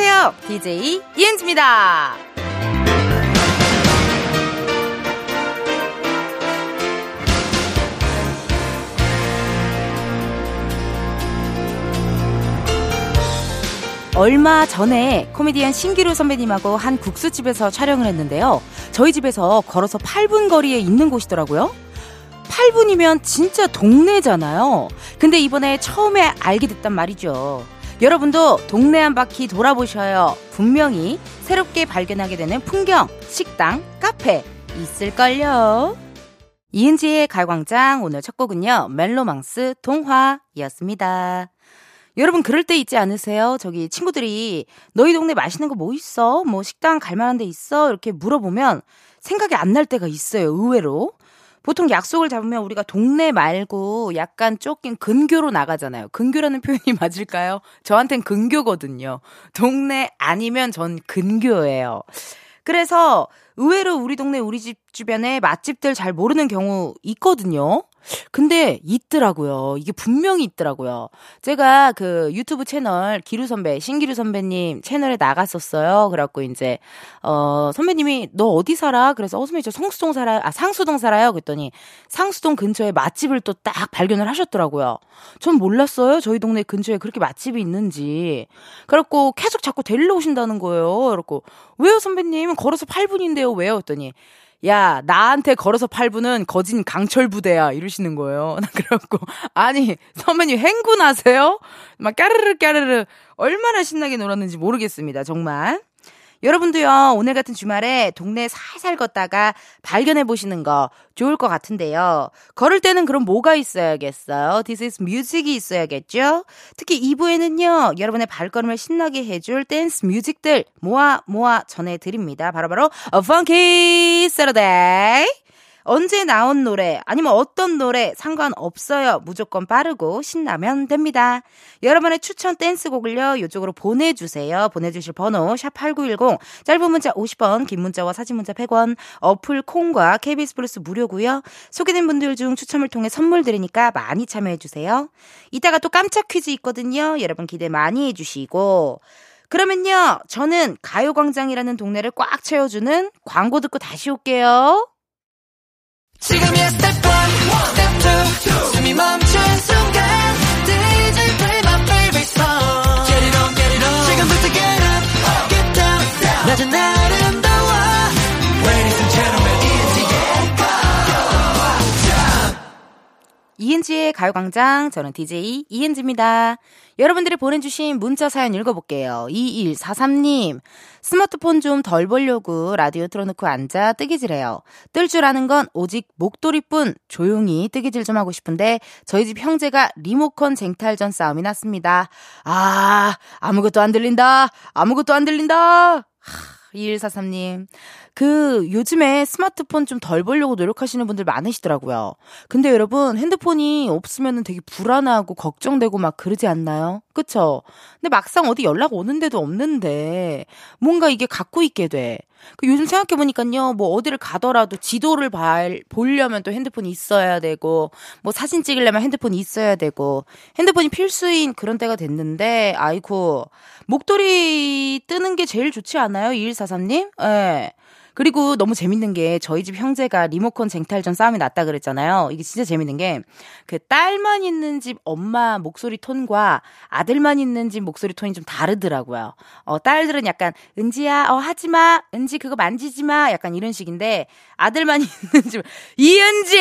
안녕하세요. DJ 이은지입니다. 얼마 전에 코미디언 신기루 선배님하고 한 국수집에서 촬영을 했는데요. 저희 집에서 걸어서 8분 거리에 있는 곳이더라고요. 8분이면 진짜 동네잖아요. 근데 이번에 처음에 알게 됐단 말이죠. 여러분도 동네 한 바퀴 돌아보셔요. 분명히 새롭게 발견하게 되는 풍경, 식당, 카페 있을걸요. 이은지의 가광장 오늘 첫 곡은요. 멜로망스 동화이었습니다. 여러분 그럴 때 있지 않으세요? 저기 친구들이 너희 동네 맛있는 거 뭐 있어? 뭐 식당 갈 만한 데 있어? 이렇게 물어보면 생각이 안 날 때가 있어요. 의외로. 보통 약속을 잡으면 우리가 동네 말고 약간 쫓긴 근교로 나가잖아요. 근교라는 표현이 맞을까요? 저한텐 근교거든요. 동네 아니면 전 근교예요. 그래서 의외로 우리 동네 우리 집 주변에 맛집들 잘 모르는 경우 있거든요. 근데 있더라고요. 이게 분명히 있더라고요. 제가 그 유튜브 채널 기루 선배, 신기루 선배님 채널에 나갔었어요. 그래갖고 이제 어 선배님이 너 어디 살아? 그래서 어 선배님 저 성수동 살아요. 아 상수동 살아요. 그랬더니 상수동 근처에 맛집을 또 딱 발견을 하셨더라고요. 전 몰랐어요. 저희 동네 근처에 그렇게 맛집이 있는지. 그래갖고 계속 자꾸 데리러 오신다는 거예요. 그래갖고 왜요 선배님? 걸어서 8분인데요. 왜요? 했더니 야, 나한테 걸어서 8분은 거진 강철 부대야. 이러시는 거예요. 그래갖고, 아니, 선배님 행군하세요? 막 까르르 까르르 얼마나 신나게 놀았는지 모르겠습니다. 정말. 여러분도요, 오늘 같은 주말에 동네 살살 걷다가 발견해 보시는 거 좋을 것 같은데요. 걸을 때는 그럼 뭐가 있어야겠어요? This is music이 있어야겠죠? 특히 2부에는요, 여러분의 발걸음을 신나게 해줄 댄스 뮤직들 모아 모아 전해드립니다. 바로바로 바로 Funky Saturday. 언제 나온 노래 아니면 어떤 노래 상관없어요. 무조건 빠르고 신나면 됩니다. 여러분의 추천 댄스곡을요. 이쪽으로 보내주세요. 보내주실 번호 샵 8910 짧은 문자 50원 긴 문자와 사진 문자 100원 어플 콩과 KBS 플러스 무료고요. 소개된 분들 중 추첨을 통해 선물 드리니까 많이 참여해주세요. 이따가 또 깜짝 퀴즈 있거든요. 여러분 기대 많이 해주시고 그러면요. 저는 가요광장이라는 동네를 꽉 채워주는 광고 듣고 다시 올게요. 지금이야 스텝 1, 스텝 2, 숨이 멈춘 순간 DJ play my favorite song Get it on, get it on 지금부터 get up, get down 낮은 아름다워 이은지의 가요광장 저는 DJ 이은지입니다. 여러분들이 보내주신 문자 사연 읽어볼게요. 2143님. 스마트폰 좀 덜 보려고 라디오 틀어놓고 앉아 뜨개질해요. 뜰 줄 아는 건 오직 목도리뿐 조용히 뜨기질 좀 하고 싶은데 저희 집 형제가 리모컨 쟁탈전 싸움이 났습니다. 아, 아무것도 안 들린다. 아무것도 안 들린다. 하, 2143님. 그 요즘에 스마트폰 좀 덜 보려고 노력하시는 분들 많으시더라고요. 근데 여러분 핸드폰이 없으면 되게 불안하고 걱정되고 막 그러지 않나요? 그쵸? 근데 막상 어디 연락 오는데도 없는데 뭔가 이게 갖고 있게 돼. 그 요즘 생각해보니까요, 뭐 어디를 가더라도 지도를 발, 보려면 또 핸드폰이 있어야 되고, 뭐 사진 찍으려면 핸드폰이 있어야 되고, 핸드폰이 필수인 그런 때가 됐는데, 아이고, 목도리 뜨는 게 제일 좋지 않아요? 2143님? 예. 네. 그리고 너무 재밌는 게 저희 집 형제가 리모컨 쟁탈전 싸움이 났다 그랬잖아요. 이게 진짜 재밌는 게 그 딸만 있는 집 엄마 목소리 톤과 아들만 있는 집 목소리 톤이 좀 다르더라고요. 어, 딸들은 약간 은지야, 어, 하지 마. 은지 그거 만지지 마. 약간 이런 식인데 아들만 있는 집 이은지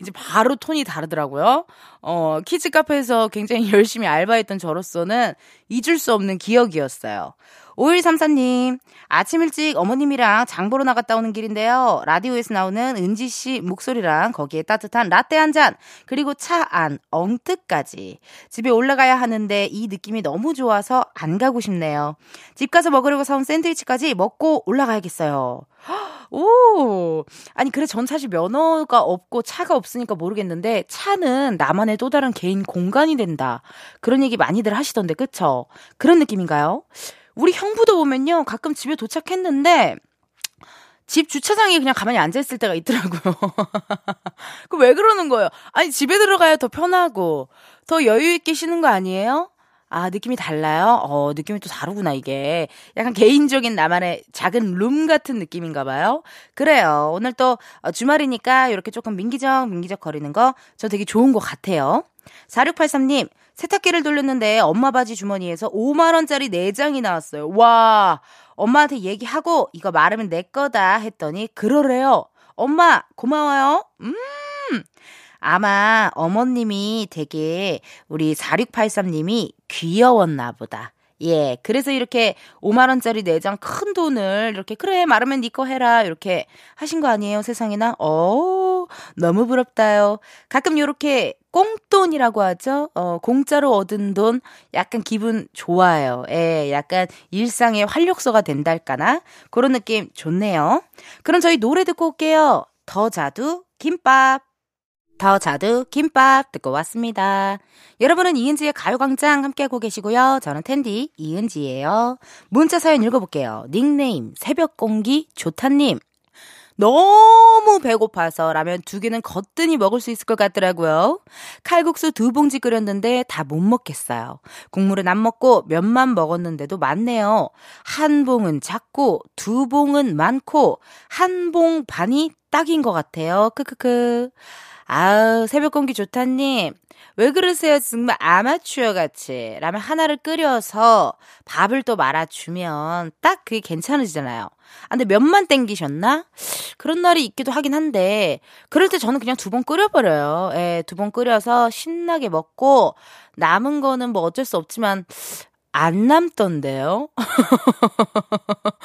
이제 바로 톤이 다르더라고요. 어, 키즈 카페에서 굉장히 열심히 알바했던 저로서는 잊을 수 없는 기억이었어요. 5134님, 아침 일찍 어머님이랑 장 보러 나갔다 오는 길인데요. 라디오에서 나오는 은지 씨 목소리랑 거기에 따뜻한 라떼 한 잔, 그리고 차 안, 엉뜨까지. 집에 올라가야 하는데 이 느낌이 너무 좋아서 안 가고 싶네요. 집 가서 먹으려고 사온 샌드위치까지 먹고 올라가야겠어요. 오! 아니, 그래, 전 사실 면허가 없고 차가 없으니까 모르겠는데, 차는 나만의 또 다른 개인 공간이 된다. 그런 얘기 많이들 하시던데, 그쵸? 그런 느낌인가요? 우리 형부도 보면요. 가끔 집에 도착했는데 집 주차장에 그냥 가만히 앉아 있을 때가 있더라고요. 그 왜 그러는 거예요? 아니, 집에 들어가야 더 편하고, 더 여유 있게 쉬는 거 아니에요? 아, 느낌이 달라요? 어, 느낌이 또 다르구나, 이게. 약간 개인적인 나만의 작은 룸 같은 느낌인가 봐요. 그래요. 오늘 또 어, 주말이니까 이렇게 조금 민기적, 민기적 거리는 거 저 되게 좋은 것 같아요. 4683님, 세탁기를 돌렸는데 엄마 바지 주머니에서 5만원짜리 4장이 나왔어요. 와, 엄마한테 얘기하고 이거 마르면 내 거다 했더니 그러래요. 엄마, 고마워요. 음, 아마 어머님이 되게 우리 4683님이 귀여웠나 보다. 예. 그래서 이렇게 5만원짜리 내장 큰 돈을 이렇게, 그래, 마르면 니거 네 해라. 이렇게 하신 거 아니에요, 세상에나? 어 너무 부럽다요. 가끔 요렇게 꽁돈이라고 하죠? 어, 공짜로 얻은 돈, 약간 기분 좋아요. 예, 약간 일상의 활력소가 된달까나? 그런 느낌 좋네요. 그럼 저희 노래 듣고 올게요. 더 자두, 김밥. 더 자두 김밥 듣고 왔습니다. 여러분은 이은지의 가요광장 함께하고 계시고요. 저는 텐디 이은지예요. 문자 사연 읽어볼게요. 닉네임 새벽공기 조타님. 너무 배고파서 라면 두 개는 거뜬히 먹을 수 있을 것 같더라고요. 칼국수 두 봉지 끓였는데 다 못 먹겠어요. 국물은 안 먹고 면만 먹었는데도 많네요. 한 봉은 작고 두 봉은 많고 한 봉 반이 딱인 것 같아요. 크크크. 아우, 새벽 공기 좋다님. 왜 그러세요? 정말 아마추어 같이. 라면 하나를 끓여서 밥을 또 말아주면 딱 그게 괜찮으시잖아요. 아, 근데 면만 땡기셨나? 그런 날이 있기도 하긴 한데, 그럴 때 저는 그냥 두 번 끓여버려요. 예, 두 번 끓여서 신나게 먹고, 남은 거는 뭐 어쩔 수 없지만, 안 남던데요?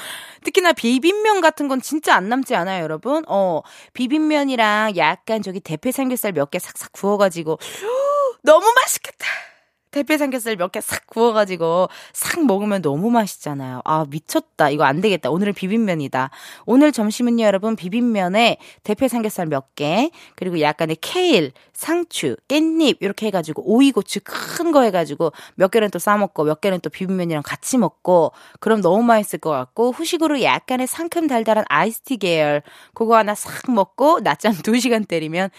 특히나 비빔면 같은 건 진짜 안 남지 않아요, 여러분? 어, 비빔면이랑 약간 저기 대패 삼겹살 몇개 삭삭 구워가지고, 너무 맛있겠다! 대패 삼겹살 몇 개 싹 구워가지고 싹 먹으면 너무 맛있잖아요. 아, 미쳤다. 이거 안 되겠다. 오늘은 비빔면이다. 오늘 점심은요, 여러분, 비빔면에 대패 삼겹살 몇 개, 그리고 약간의 케일, 상추, 깻잎, 이렇게 해가지고 오이고추 큰 거 해가지고 몇 개는 또 싸먹고 몇 개는 또 비빔면이랑 같이 먹고, 그럼 너무 맛있을 것 같고, 후식으로 약간의 상큼 달달한 아이스티 계열, 그거 하나 싹 먹고, 낮잠 2시간 때리면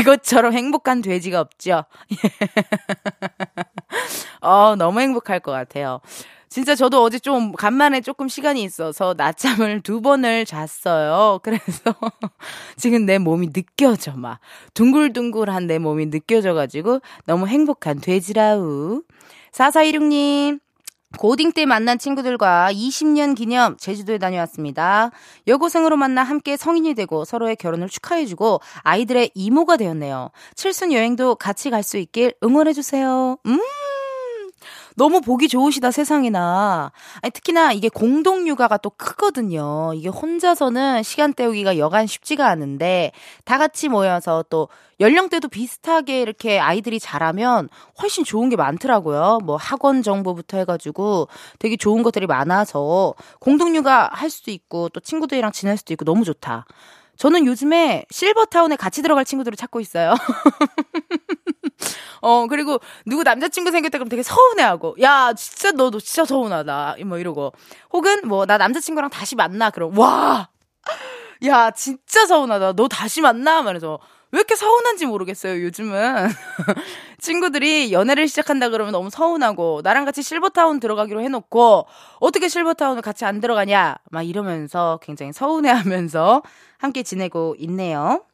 이것처럼 행복한 돼지가 없죠. 어, 너무 행복할 것 같아요. 진짜 저도 어제 좀 간만에 조금 시간이 있어서 낮잠을 두 번을 잤어요. 그래서 지금 내 몸이 느껴져 막 둥글둥글한 내 몸이 느껴져가지고 너무 행복한 돼지라우. 4416님 고딩 때 만난 친구들과 20년 기념 제주도에 다녀왔습니다. 여고생으로 만나 함께 성인이 되고 서로의 결혼을 축하해주고 아이들의 이모가 되었네요. 칠순 여행도 같이 갈 수 있길 응원해주세요. 음! 너무 보기 좋으시다 세상에나. 아니, 특히나 이게 공동 육아가 또 크거든요. 이게 혼자서는 시간 때우기가 여간 쉽지가 않은데 다 같이 모여서 또 연령대도 비슷하게 이렇게 아이들이 자라면 훨씬 좋은 게 많더라고요. 뭐 학원 정보부터 해가지고 되게 좋은 것들이 많아서 공동 육아 할 수도 있고 또 친구들이랑 지낼 수도 있고 너무 좋다. 저는 요즘에 실버타운에 같이 들어갈 친구들을 찾고 있어요. 어, 그리고 누구 남자친구 생겼다 그러면 되게 서운해하고, 야, 진짜 너, 너 진짜 서운하다. 뭐 이러고. 혹은 뭐, 나 남자친구랑 다시 만나. 그럼, 와! 야, 진짜 서운하다. 너 다시 만나? 말해서. 왜 이렇게 서운한지 모르겠어요, 요즘은. 친구들이 연애를 시작한다 그러면 너무 서운하고, 나랑 같이 실버타운 들어가기로 해놓고, 어떻게 실버타운을 같이 안 들어가냐? 막 이러면서 굉장히 서운해 하면서 함께 지내고 있네요.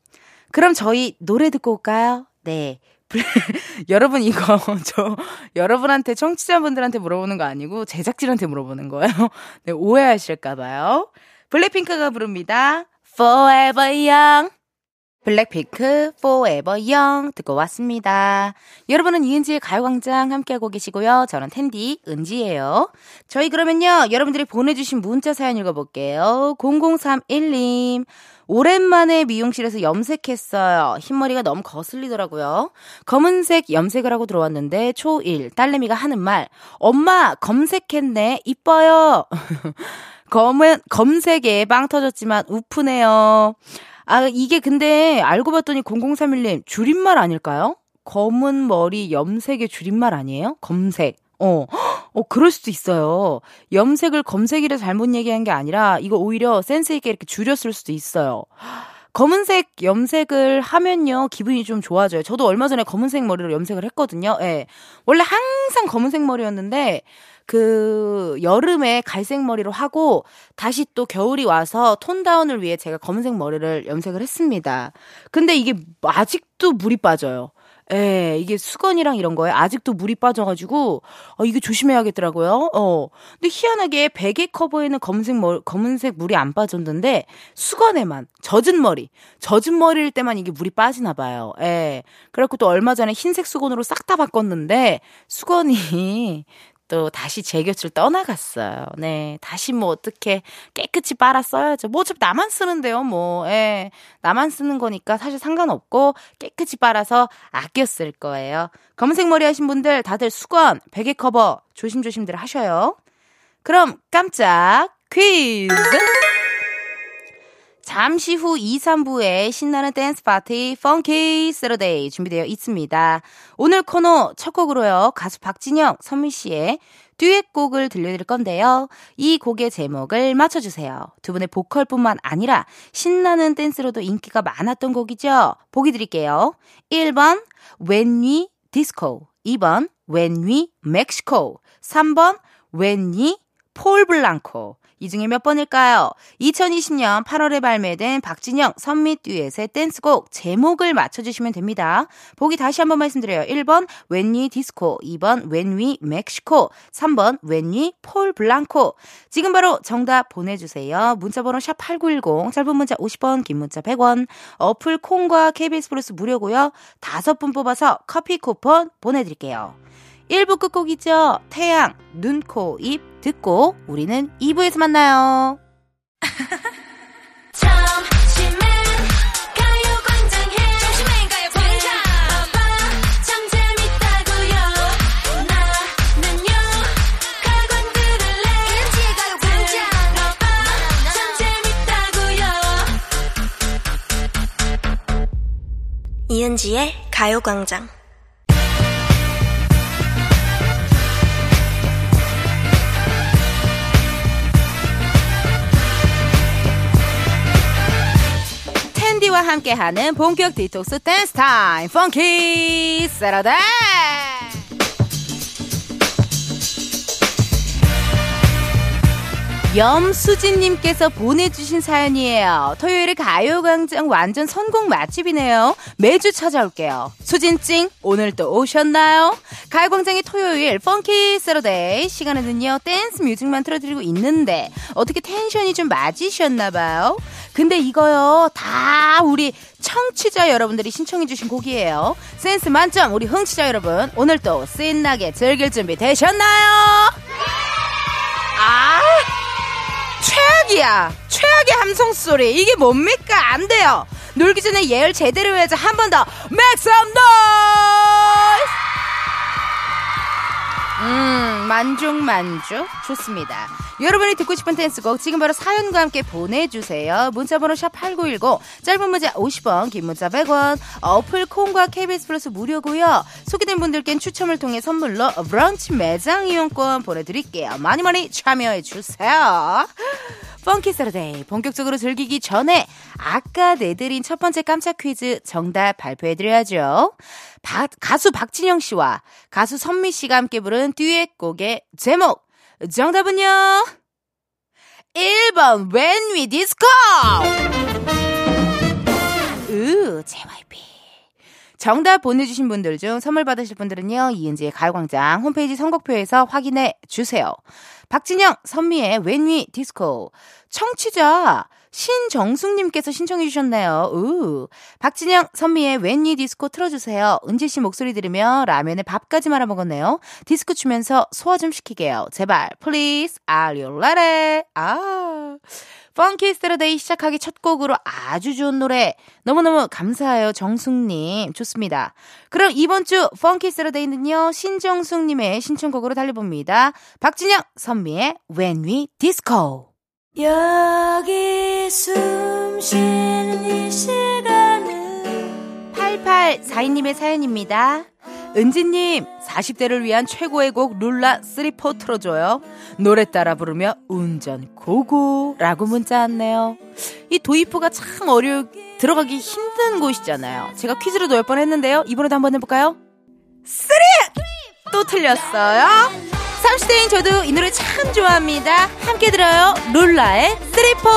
그럼 저희 노래 듣고 올까요? 네. 여러분 이거 저 여러분한테 청취자분들한테 물어보는 거 아니고 제작진한테 물어보는 거예요. 네, 오해하실까 봐요. 블랙핑크가 부릅니다. Forever Young. 블랙핑크 Forever Young 듣고 왔습니다. 여러분은 이은지의 가요광장 함께하고 계시고요. 저는 텐디 은지예요. 저희 그러면요. 여러분들이 보내주신 문자 사연 읽어볼게요. 0031님. 오랜만에 미용실에서 염색했어요. 흰머리가 너무 거슬리더라고요. 검은색 염색을 하고 들어왔는데 초1 딸내미가 하는 말 엄마 검색했네 이뻐요. 검은 검색에 빵 터졌지만 우프네요. 아 이게 근데 알고 봤더니 0031님 줄임말 아닐까요? 검은 머리 염색의 줄임말 아니에요? 검색. 어, 어, 그럴 수도 있어요. 염색을 검색이라 잘못 얘기한 게 아니라 이거 오히려 센스 있게 이렇게 줄였을 수도 있어요. 검은색 염색을 하면요, 기분이 좀 좋아져요. 저도 얼마 전에 검은색 머리로 염색을 했거든요. 예. 원래 항상 검은색 머리였는데, 그 여름에 갈색 머리로 하고 다시 또 겨울이 와서 톤 다운을 위해 제가 검은색 머리를 염색을 했습니다. 근데 이게 아직도 물이 빠져요. 예, 이게 수건이랑 이런 거에 아직도 물이 빠져가지고, 어, 이게 조심해야겠더라고요. 어. 근데 희한하게 베개 커버에는 검은색 머, 검은색 물이 안 빠졌는데, 수건에만, 젖은 머리, 젖은 머리일 때만 이게 물이 빠지나 봐요. 예. 그래갖고 또 얼마 전에 흰색 수건으로 싹 다 바꿨는데, 수건이 또 다시 제 곁을 떠나갔어요. 네. 다시 뭐 어떻게 깨끗이 빨아 써야죠. 뭐 어차피 나만 쓰는데요, 뭐. 예. 나만 쓰는 거니까 사실 상관없고 깨끗이 빨아서 아껴 쓸 거예요. 검은색 머리 하신 분들 다들 수건, 베개 커버 조심조심들 하셔요. 그럼 깜짝 퀴즈! 잠시 후 2, 3부에 신나는 댄스 파티 funky Saturday 준비되어 있습니다. 오늘 코너 첫 곡으로요. 가수 박진영, 선미 씨의 듀엣곡을 들려드릴 건데요. 이 곡의 제목을 맞춰주세요. 두 분의 보컬뿐만 아니라 신나는 댄스로도 인기가 많았던 곡이죠. 보기 드릴게요. 1번 When We Disco 2번 When We Mexico 3번 When We 폴 블랑코 이 중에 몇 번일까요? 2020년 8월에 발매된 박진영 선밋 듀엣의 댄스곡 제목을 맞춰주시면 됩니다. 보기 다시 한번 말씀드려요. 1번 웬니 디스코, 2번 웬위 멕시코, 3번 웬니 폴 블랑코. 지금 바로 정답 보내주세요. 문자번호 샵8910, 짧은 문자 50원, 긴 문자 100원, 어플 콩과 KBS 플러스 무료고요. 다섯 분 뽑아서 커피 쿠폰 보내드릴게요. 1부 끝곡이죠. 태양, 눈, 코, 입 듣고 우리는 2부에서 만나요. 이은지의 가요광장 캔디와 함께하는 본격 디톡스 댄스 타임 funky Saturday 염수진님께서 보내주신 사연이에요. 토요일에 가요광장 완전 선곡 맛집이네요. 매주 찾아올게요. 수진찡, 오늘 또 오셨나요? 가요광장의 토요일, funky Saturday. 시간에는요, 댄스 뮤직만 틀어드리고 있는데, 어떻게 텐션이 좀 맞으셨나봐요? 근데 이거요, 다 우리 청취자 여러분들이 신청해주신 곡이에요. 센스 만점, 우리 흥취자 여러분. 오늘 또 신나게 즐길 준비 되셨나요? 아! 최악이야. 최악의 함성 소리. 이게 뭡니까? 안 돼요. 놀기 전에 예열 제대로 해야지 한 번 더. Make some noise! 음, 만족, 만족. 좋습니다. 여러분이 듣고 싶은 댄스곡 지금 바로 사연과 함께 보내주세요. 문자번호 샵 8910, 짧은 문자 50원, 긴 문자 100원, 어플 콩과 KBS 플러스 무료고요. 소개된 분들께는 추첨을 통해 선물로 브런치 매장 이용권 보내드릴게요. 많이 많이 참여해주세요. funky Saturday 본격적으로 즐기기 전에 아까 내드린 첫 번째 깜짝 퀴즈 정답 발표해드려야죠. 바, 가수 박진영 씨와 가수 선미 씨가 함께 부른 듀엣곡의 제목 정답은요? 1번 When We Disco 으 JYP 정답 보내주신 분들 중 선물 받으실 분들은요 이은지의 가요광장 홈페이지 선곡표에서 확인해 주세요. 박진영, 선미의 When We Disco. 청취자 신정숙님께서 신청해 주셨네요. 우. 박진영, 선미의 We Disco 틀어주세요. 은지 씨 목소리 들으며 라면에 밥까지 말아 먹었네요. 디스코 추면서 소화 좀 시키게요. 제발, please, are you ready? 아. Funky Saturday 시작하기 첫 곡으로 아주 좋은 노래 너무너무 감사해요 정숙님 좋습니다 그럼 이번 주 펑키 스테러데이는요 신정숙님의 신청곡으로 달려봅니다 박진영 선미의 When We Disco 여기 숨 쉬는 이 시간은 8842님의 사연입니다 은지님, 40대를 위한 최고의 곡 룰라 3포 틀어줘요. 노래 따라 부르며 운전 고고 라고 문자 왔네요. 이 도입부가 참 어려, 들어가기 힘든 곳이잖아요. 제가 퀴즈로 넣을 뻔 했는데요. 이번에도 한번 해볼까요? 쓰리! 또 틀렸어요. 30대인 저도 이 노래 참 좋아합니다. 함께 들어요. 룰라의 Three Four!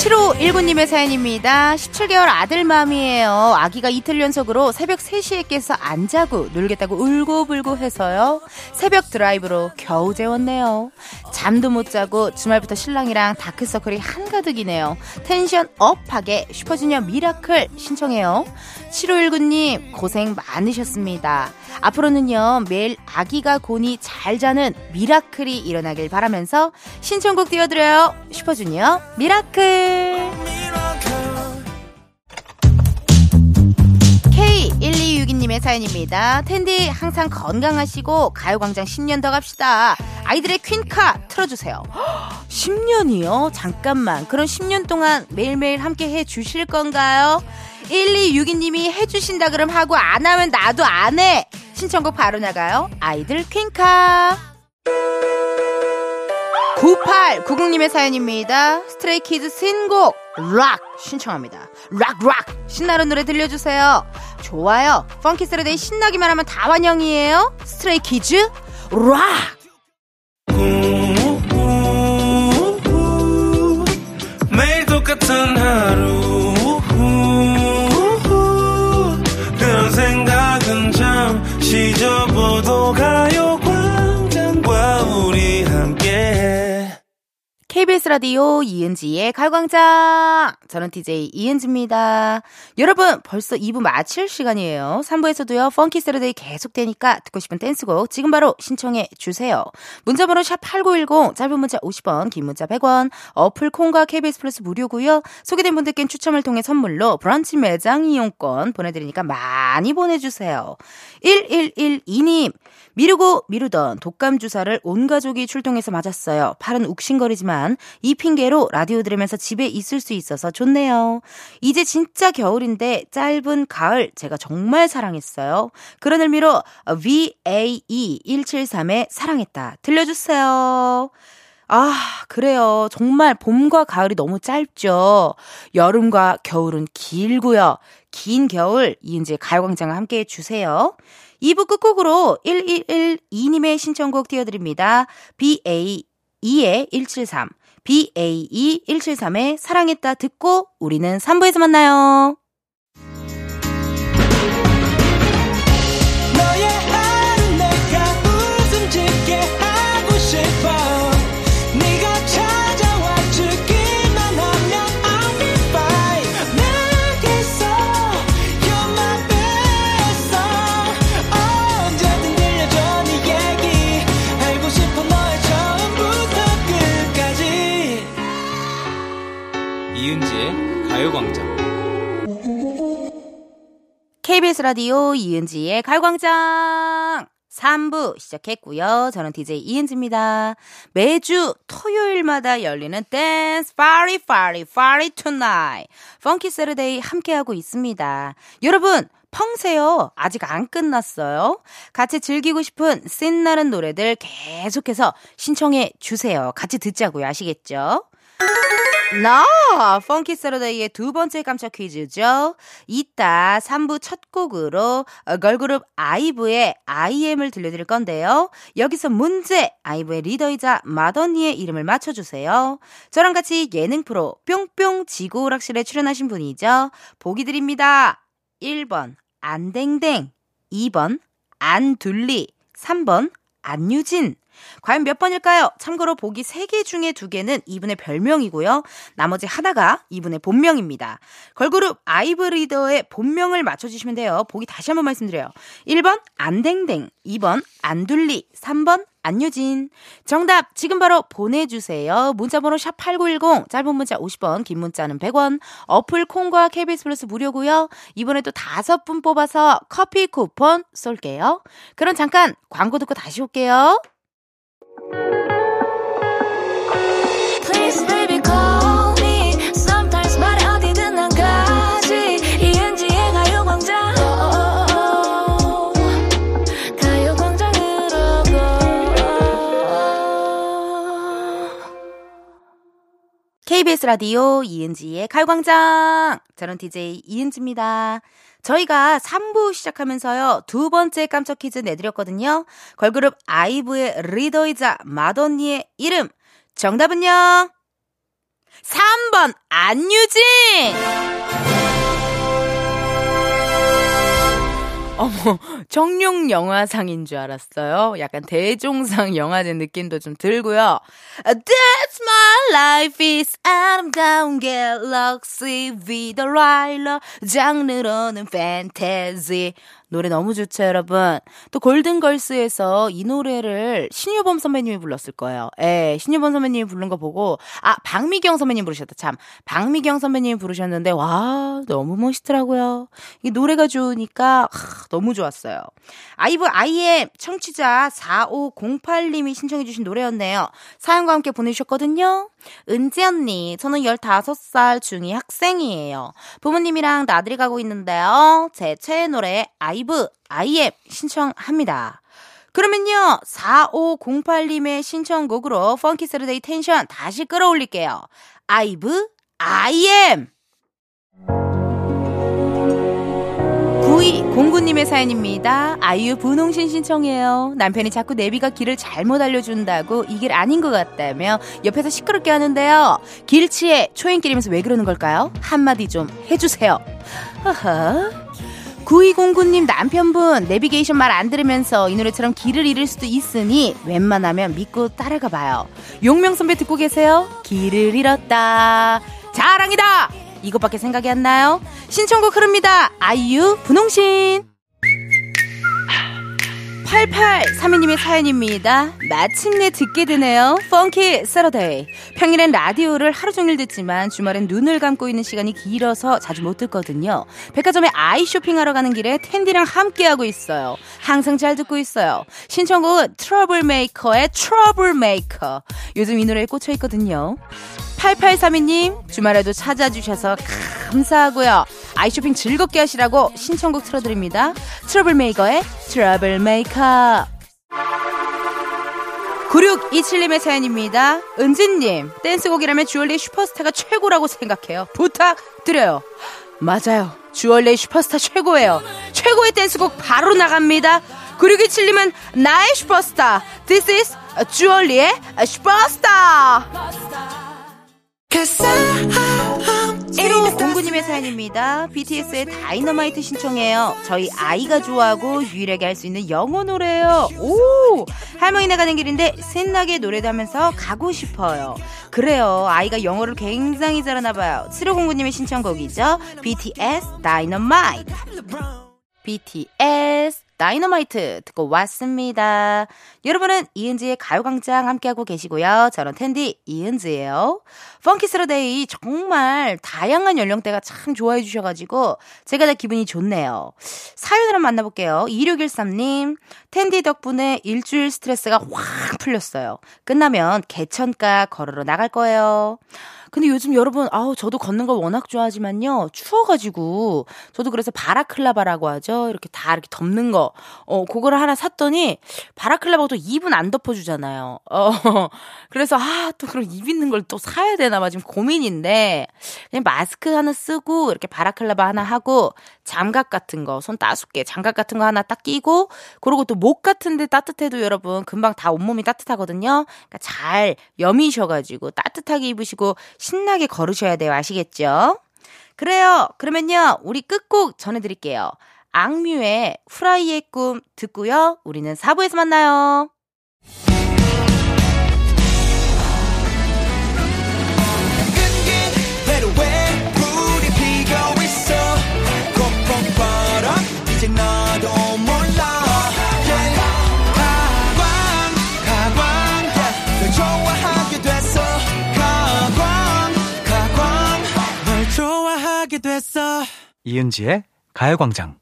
7519님의 사연입니다. 17개월 아들 맘이에요. 아기가 이틀 연속으로 새벽 3시에 깨서 안 자고 놀겠다고 울고불고 해서요. 새벽 드라이브로 겨우 재웠네요. 잠도 못 자고 주말부터 신랑이랑 다크서클이 한가득이네요. tension up하게 슈퍼주니어 Miracle 신청해요. 7519님 고생 많으셨습니다. 앞으로는요 매일 아기가 곤히 잘 자는 miracle이 일어나길 바라면서 신청곡 띄워드려요. 슈퍼주니어 Miracle. K1262님의 사연입니다. 텐디 항상 건강하시고 가요광장 10년 더 갑시다. 아이들의 퀸카 틀어주세요. 10년이요? 잠깐만. 그럼 10년 동안 매일매일 함께 해 주실 건가요? 1262님이 해주신다 그럼 하고 안 하면 나도 안 해. 신청곡 바로 나가요. 아이들 퀸카. 9890님의 사연입니다. 스트레이키즈 신곡 락 신청합니다. 락락 신나는 노래 들려주세요. 좋아요. Funky Saturday 신나기만 하면 다 환영이에요. 스트레이키즈 락. 매일 똑같은 하루 그런 생각은 잠시 접어도 가요 KBS 라디오 이은지의 가요광장. 저는 DJ 이은지입니다. 여러분, 벌써 2부 마칠 시간이에요. 3부에서도요, Funky Saturday 계속되니까 듣고 싶은 댄스곡 지금 바로 신청해 주세요. 문자번호 샵8910, 짧은 문자 50원, 긴 문자 100원, 어플 콩과 KBS 플러스 무료고요 소개된 분들께는 추첨을 통해 선물로 브런치 매장 이용권 보내드리니까 많이 보내주세요. 1112님, 미루고 미루던 독감 주사를 온 가족이 출동해서 맞았어요. 팔은 욱신거리지만 시간. 이 핑계로 라디오 들으면서 집에 있을 수 있어서 좋네요. 이제 진짜 겨울인데 짧은 가을 제가 정말 사랑했어요. 그런 의미로 VAE173의 사랑했다. 들려주세요. 아, 그래요. 정말 봄과 가을이 너무 짧죠. 여름과 겨울은 길고요. 긴 겨울, 이은지 가요광장과 함께 해주세요. 2부 끝곡으로 1112님의 신청곡 띄워드립니다. BAE. 2-173, BAE173의 사랑했다 듣고 우리는 3부에서 만나요. 라디오 이은지의 가요광장 3부 시작했고요. 저는 DJ 이은지입니다. 매주 토요일마다 열리는 댄스 party party party tonight Funky Saturday 함께하고 있습니다. 여러분 펑세요. 아직 안 끝났어요. 같이 즐기고 싶은 신나는 노래들 계속해서 신청해 주세요. 같이 듣자고요. 아시겠죠? 나 펑키 세러데이의 두 번째 깜짝 퀴즈죠. 이따 3부 첫 곡으로 어, 걸그룹 아이브의 IM을 들려드릴 건데요. 여기서 문제 아이브의 리더이자 마더니의 이름을 맞춰주세요. 저랑 같이 예능 프로 뿅뿅 지구오락실에 출연하신 분이죠. 보기 드립니다. 1번 안댕댕 2번 안둘리 3번 안유진 과연 몇 번일까요? 참고로 보기 3개 중에 2개는 이분의 별명이고요. 나머지 하나가 이분의 본명입니다. 걸그룹 아이브 리더의 본명을 맞춰주시면 돼요. 보기 다시 한번 말씀드려요. 1번 안댕댕, 2번 안둘리, 3번 안유진. 정답 지금 바로 보내주세요. 문자번호 샵 8910 짧은 문자 50원 긴 문자는 100원 어플 콩과 KBS 플러스 무료고요. 이번에 또 다섯 분 뽑아서 커피 쿠폰 쏠게요. 그럼 잠깐 광고 듣고 다시 올게요. KBS 라디오 이은지의 가요광장. 저는 DJ 이은지입니다. 저희가 3부 시작하면서요, 두 번째 깜짝 퀴즈 내드렸거든요. 걸그룹 아이브의 리더이자 맏언니의 이름. 정답은요? 3번, 안유진! 어머, 정룡 영화상인 줄 알았어요. 약간 대종상 영화제 느낌도 좀 들고요. That's my life is 아름다운 갤럭시 with a rider 장르로는 fantasy 노래 너무 좋죠, 여러분. 또 골든걸스에서 이 노래를 신유범 선배님이 불렀을 거예요. 예, 신유범 선배님이 부른 거 보고, 아, 박미경 선배님 부르셨다, 참. 박미경 선배님이 부르셨는데, 와, 너무 멋있더라고요. 이 노래가 좋으니까, 하, 너무 좋았어요. 아이브 아이의 청취자 4508님이 신청해주신 노래였네요. 사연과 함께 보내주셨거든요. 은지 언니, 저는 15살 중2 학생이에요. 부모님이랑 나들이 가고 있는데요. 제 최애 노래, 아이브, I AM 신청합니다. 그러면요, 4508님의 신청곡으로 Funky Saturday tension 다시 끌어올릴게요. 아이브, I AM! 9209님의 사연입니다. 아이유 분홍신 신청해요. 남편이 자꾸 내비가 길을 잘못 알려준다고 이 길 아닌 것 같다며 옆에서 시끄럽게 하는데요. 길치에 초행길이면서 왜 그러는 걸까요? 한마디 좀 해주세요. 허허. 9209님 남편분 내비게이션 말 안 들으면서 이 노래처럼 길을 잃을 수도 있으니 웬만하면 믿고 따라가 봐요. 용명 선배 듣고 계세요? 길을 잃었다. 자랑이다! 이것밖에 생각이 안 나요? 신청곡 흐릅니다. 아이유, 분홍신. 8832님의 사연입니다. 마침내 듣게 되네요. Funky Saturday. 평일엔 라디오를 하루 종일 듣지만 주말엔 눈을 감고 있는 시간이 길어서 자주 못 듣거든요. 백화점에 아이 쇼핑하러 가는 길에 텐디랑 함께하고 있어요. 항상 잘 듣고 있어요. 신청곡은 트러블 메이커의 Trouble Maker. 요즘 이 노래에 꽂혀 있거든요. 8832님, 주말에도 찾아주셔서 감사하고요. 아이쇼핑 즐겁게 하시라고 신청곡 틀어드립니다. 트러블메이커의 Trouble Maker. 9627님의 사연입니다. 은진님, 댄스곡이라면 주얼리 슈퍼스타가 최고라고 생각해요. 부탁드려요. 맞아요. 주얼리 슈퍼스타 최고예요. 최고의 댄스곡 바로 나갑니다. 9627님은 나의 슈퍼스타. This is 주얼리의 슈퍼스타. 1호 공구님의 사연입니다. BTS의 다이너마이트 신청해요. 저희 아이가 좋아하고 유일하게 할 수 있는 영어 노래예요. 오! 할머니네 가는 길인데 신나게 노래도 하면서 가고 싶어요. 그래요. 아이가 영어를 굉장히 잘하나 봐요. 7호 공구님의 신청곡이죠. BTS 다이너마이트. BTS 다이너마이트 듣고 왔습니다. 여러분은 이은지의 가요광장 함께하고 계시고요. 저는 텐디 이은지예요. Funky Saturday 정말 다양한 연령대가 참 좋아해 주셔가지고 제가 다 기분이 좋네요. 사연을 한번 만나볼게요. 2613님 텐디 덕분에 일주일 스트레스가 확 풀렸어요. 끝나면 개천가 걸으러 나갈 거예요. 근데 요즘 여러분, 아우, 저도 걷는 걸 워낙 좋아하지만요. 추워가지고, 저도 그래서 바라클라바라고 하죠. 이렇게 다 이렇게 덮는 거. 어, 그거를 하나 샀더니, 바라클라바도 입은 안 덮어주잖아요. 어, 그래서, 아, 또 그럼 입 있는 걸 또 사야 되나 봐. 지금 고민인데, 그냥 마스크 하나 쓰고, 이렇게 바라클라바 하나 하고, 장갑 같은 거, 손 따숩게 장갑 같은 거 하나 딱 끼고, 그리고 또 목 같은데 따뜻해도 여러분, 금방 다 온몸이 따뜻하거든요. 그러니까 잘 여미셔가지고, 따뜻하게 입으시고, 신나게 걸으셔야 돼요. 아시겠죠? 그래요. 그러면요. 우리 끝곡 전해드릴게요. 악뮤의 후라이의 꿈 듣고요. 우리는 4부에서 만나요. 이은지의 가요광장.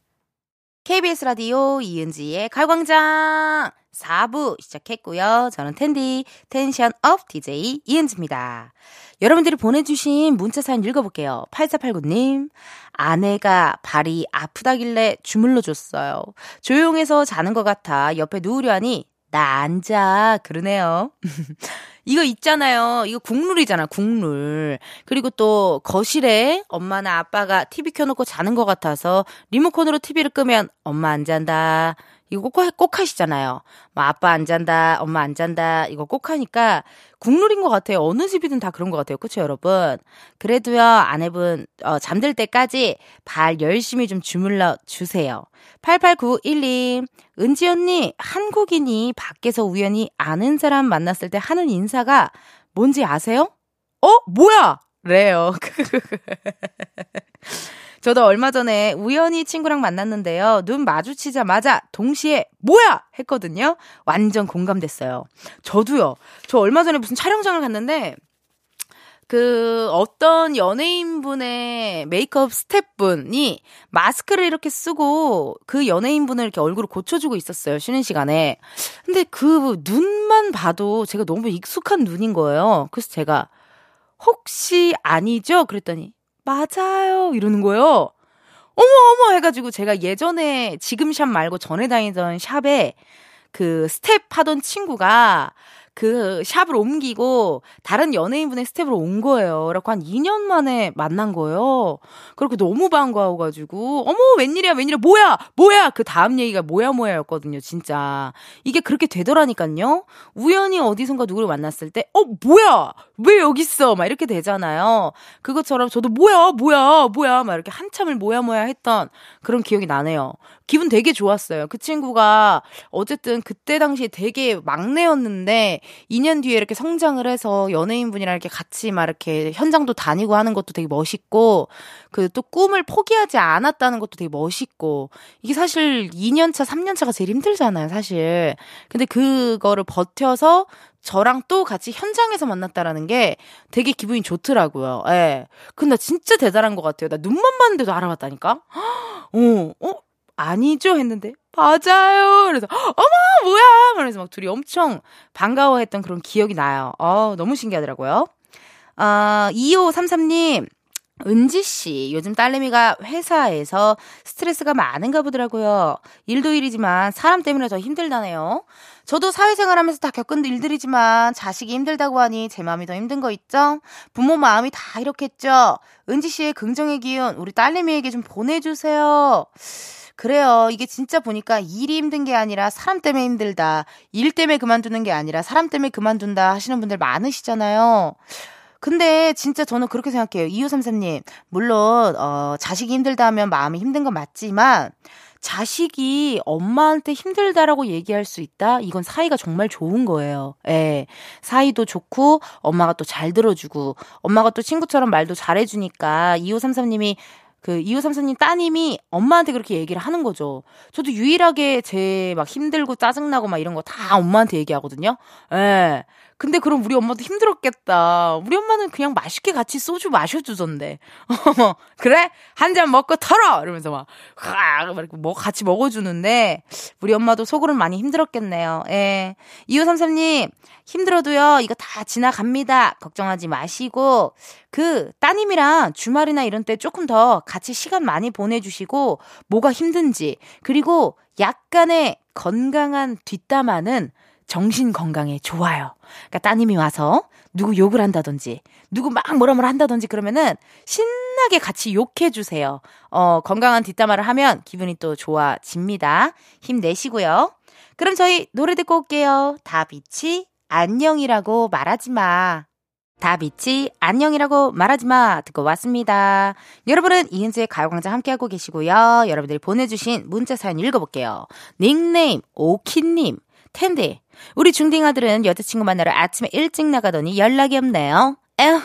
KBS 라디오 이은지의 가광장 4부 시작했고요. 저는 텐디 tension up DJ 이은지입니다. 여러분들이 보내주신 문자 사연 읽어볼게요. 8489님, 아내가 발이 아프다길래 주물러 줬어요. 조용해서 자는 것 같아 옆에 누우려 하니 나 앉아. 그러네요. 이거 있잖아요. 이거 국룰이잖아, 국룰. 그리고 또 거실에 엄마나 아빠가 TV 켜놓고 자는 것 같아서 리모컨으로 TV를 끄면 엄마 안 잔다. 이거 꼭, 꼭 하시잖아요. 뭐 아빠 안 잔다, 엄마 안 잔다. 이거 꼭 하니까 국룰인 것 같아요. 어느 집이든 다 그런 것 같아요. 그쵸, 여러분? 그래도요, 아내분, 어, 잠들 때까지 발 열심히 좀 주물러 주세요. 8891님, 은지 언니, 한국인이 밖에서 우연히 아는 사람 만났을 때 하는 인사가 뭔지 아세요? 어? 뭐야? 래요. 저도 얼마 전에 우연히 친구랑 만났는데요. 눈 마주치자마자 동시에 뭐야 했거든요. 완전 공감됐어요. 저도요. 저 얼마 전에 무슨 촬영장을 갔는데 그 어떤 연예인분의 메이크업 스태프분이 마스크를 이렇게 쓰고 그 연예인분을 이렇게 얼굴을 고쳐주고 있었어요. 쉬는 시간에. 근데 그 눈만 봐도 제가 너무 익숙한 눈인 거예요. 그래서 제가 혹시 아니죠? 그랬더니 맞아요. 이러는 거예요. 어머, 어머 해가지고 제가 예전에 지금 샵 말고 전에 다니던 샵에 그 스태프 하던 친구가 그 샵을 옮기고 다른 연예인분의 스태프로 온 거예요. 그래갖고 한 2년 만에 만난 거예요. 그렇게 너무 반가워가지고 어머 웬일이야 웬일이야 뭐야 뭐야 그 다음 얘기가 뭐야 뭐야 였거든요. 진짜 이게 그렇게 되더라니까요. 우연히 어디선가 누구를 만났을 때 어 뭐야 왜 여기 있어 막 이렇게 되잖아요. 그것처럼 저도 뭐야 뭐야 뭐야 막 이렇게 한참을 뭐야 뭐야 했던 그런 기억이 나네요. 기분 되게 좋았어요. 그 친구가 어쨌든 그때 당시에 되게 막내였는데 2년 뒤에 이렇게 성장을 해서 연예인분이랑 이렇게 같이 막 이렇게 현장도 다니고 하는 것도 되게 멋있고 그 또 꿈을 포기하지 않았다는 것도 되게 멋있고 이게 사실 2년 차, 3년 차가 제일 힘들잖아요, 사실. 근데 그거를 버텨서 저랑 또 같이 현장에서 만났다라는 게 되게 기분이 좋더라고요. 예. 근데 진짜 대단한 것 같아요. 나 눈만 봤는데도 알아봤다니까? 어, 어? 아니죠? 했는데, 맞아요! 그래서, 어머, 뭐야! 그래서 막 둘이 엄청 반가워했던 그런 기억이 나요. 어, 너무 신기하더라고요. 어, 2533님, 은지 씨, 요즘 딸내미가 회사에서 스트레스가 많은가 보더라고요. 일도 일이지만 사람 때문에 더 힘들다네요. 저도 사회생활 하면서 다 겪은 일들이지만 자식이 힘들다고 하니 제 마음이 더 힘든 거 있죠? 부모 마음이 다 이렇겠죠? 은지 씨의 긍정의 기운, 우리 딸내미에게 좀 보내주세요. 그래요. 이게 진짜 보니까 일이 힘든 게 아니라 사람 때문에 힘들다. 일 때문에 그만두는 게 아니라 사람 때문에 그만둔다 하시는 분들 많으시잖아요. 근데 진짜 저는 그렇게 생각해요. 2533님. 물론, 어, 자식이 힘들다 하면 마음이 힘든 건 맞지만, 자식이 엄마한테 힘들다라고 얘기할 수 있다? 이건 사이가 정말 좋은 거예요. 예. 사이도 좋고, 엄마가 또 잘 들어주고, 엄마가 또 친구처럼 말도 잘해주니까, 2533님이 그 이호 삼사님 따님이 엄마한테 그렇게 얘기를 하는 거죠. 저도 유일하게 제 막 힘들고 짜증나고 막 이런 거 다 엄마한테 얘기하거든요. 예. 근데 그럼 우리 엄마도 힘들었겠다. 우리 엄마는 그냥 맛있게 같이 소주 마셔주던데. 그래? 한 잔 먹고 털어! 이러면서 막, 막 이렇게 뭐 같이 먹어주는데, 우리 엄마도 속으로는 많이 힘들었겠네요. 예. 2533님, 힘들어도요, 이거 다 지나갑니다. 걱정하지 마시고, 그, 따님이랑 주말이나 이런 때 조금 더 같이 시간 많이 보내주시고, 뭐가 힘든지, 그리고 약간의 건강한 뒷담화는 정신 건강에 좋아요. 그러니까 따님이 와서 누구 욕을 한다든지 누구 막 뭐라 뭐라 한다든지 그러면은 신나게 같이 욕해 주세요. 어, 건강한 뒷담화를 하면 기분이 또 좋아집니다. 힘내시고요. 그럼 저희 노래 듣고 올게요. 다비치 안녕이라고 말하지 마. 다비치 안녕이라고 말하지 마 듣고 왔습니다. 여러분은 이은지의 가요광장 함께하고 계시고요. 여러분들이 보내주신 문자 사연 읽어볼게요. 닉네임 오키님 텐데 우리 중딩 아들은 여자친구 만나러 아침에 일찍 나가더니 연락이 없네요. 에휴,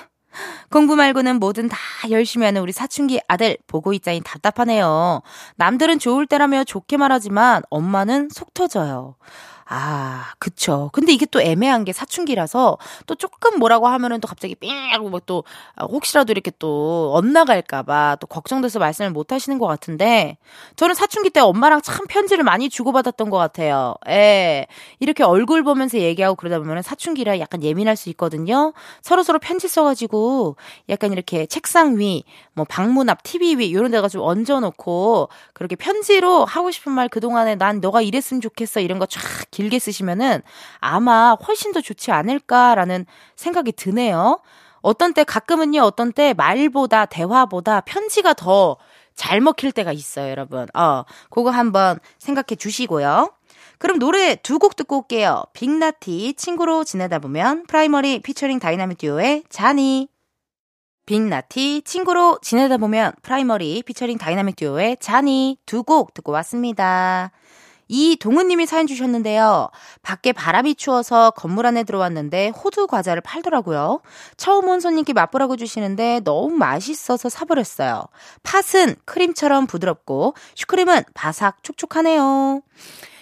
공부 말고는 뭐든 다 열심히 하는 우리 사춘기 아들 보고 있자니 답답하네요. 남들은 좋을 때라며 좋게 말하지만 엄마는 속 터져요. 아, 그쵸. 근데 이게 또 애매한 게 사춘기라서 또 조금 뭐라고 하면은 또 갑자기 삥 하고 뭐또 아, 혹시라도 이렇게 또 엇나갈까봐 또 걱정돼서 말씀을 못 하시는 것 같은데 저는 사춘기 때 엄마랑 참 편지를 많이 주고받았던 것 같아요. 예. 이렇게 얼굴 보면서 얘기하고 그러다 보면은 사춘기라 약간 예민할 수 있거든요. 서로서로 편지 써가지고 약간 이렇게 책상 위, 뭐 방문 앞, TV 위, 이런 데가 좀 얹어놓고 그렇게 편지로 하고 싶은 말 그동안에 난 너가 이랬으면 좋겠어 이런 거 쫙 길게 쓰시면은 아마 훨씬 더 좋지 않을까라는 생각이 드네요. 어떤 때 가끔은요, 어떤 때 말보다 대화보다 편지가 더 잘 먹힐 때가 있어요, 여러분. 어, 그거 한번 생각해 주시고요. 그럼 노래 두 곡 듣고 올게요. 빅나티 친구로 지내다 보면 프라이머리 피처링 다이나믹 듀오의 자니 빅나티 친구로 지내다 보면 프라이머리 피처링 다이나믹 듀오의 자니 두 곡 듣고 왔습니다. 이동은님이 사연 주셨는데요. 밖에 바람이 추워서 건물 안에 들어왔는데 호두 과자를 팔더라고요. 처음 온 손님께 맛보라고 주시는데 너무 맛있어서 사버렸어요. 팥은 크림처럼 부드럽고 슈크림은 바삭 촉촉하네요.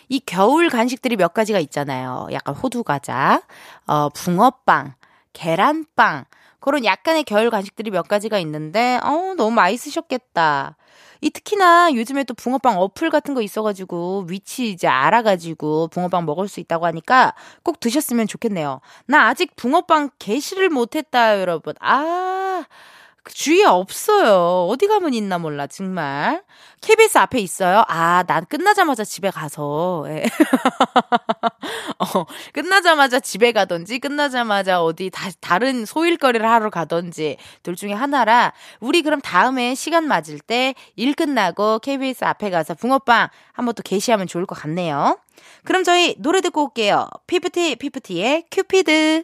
이 겨울 간식들이 몇 가지가 있잖아요. 약간 호두 과자, 어, 붕어빵, 계란빵, 그런 약간의 겨울 간식들이 몇 가지가 있는데, 어, 너무 맛있으셨겠다. 이 특히나 요즘에 또 붕어빵 어플 같은 거 있어가지고 위치 이제 알아가지고 붕어빵 먹을 수 있다고 하니까 꼭 드셨으면 좋겠네요. 나 아직 붕어빵 게시를 못했다, 여러분. 아, 그 주위에 없어요. 어디 가면 있나 몰라, 정말. KBS 앞에 있어요? 아, 난 끝나자마자 집에 가서. 예. 어, 끝나자마자 집에 가든지, 끝나자마자 어디 다, 다른 소일거리를 하러 가든지, 둘 중에 하나라, 우리 그럼 다음에 시간 맞을 때 일 끝나고 KBS 앞에 가서 붕어빵 한번 또 개시하면 좋을 것 같네요. 그럼 저희 노래 듣고 올게요. 피프티, 피프티의 큐피드.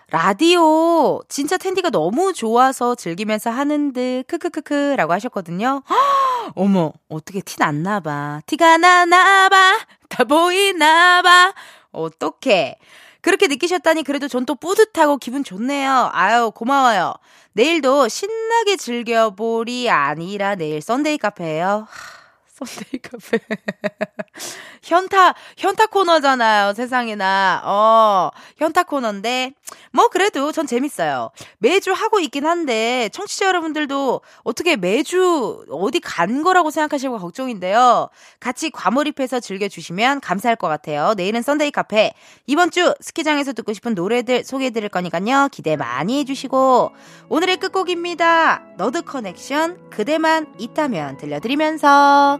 라디오 진짜 텐디가 너무 좋아서 즐기면서 하는 듯 크크크크라고 하셨거든요. 허, 어머 어떻게 티 났나 봐. 티가 나나 봐. 다 보이나 봐. 어떡해. 그렇게 느끼셨다니 그래도 전 또 뿌듯하고 기분 좋네요. 아유 고마워요. 내일도 신나게 즐겨보리 아니라 내일 썬데이 카페예요. 썬데이 카페. 현타, 현타 코너잖아요, 세상에나. 어, 현타 코너인데, 뭐, 그래도 전 재밌어요. 매주 하고 있긴 한데, 청취자 여러분들도 어떻게 매주 어디 간 거라고 생각하실까 걱정인데요. 같이 과몰입해서 즐겨주시면 감사할 것 같아요. 내일은 썬데이 카페. 이번 주 스키장에서 듣고 싶은 노래들 소개해드릴 거니까요. 기대 많이 해주시고, 오늘의 끝곡입니다. 너드 커넥션, 그대만 있다면 들려드리면서,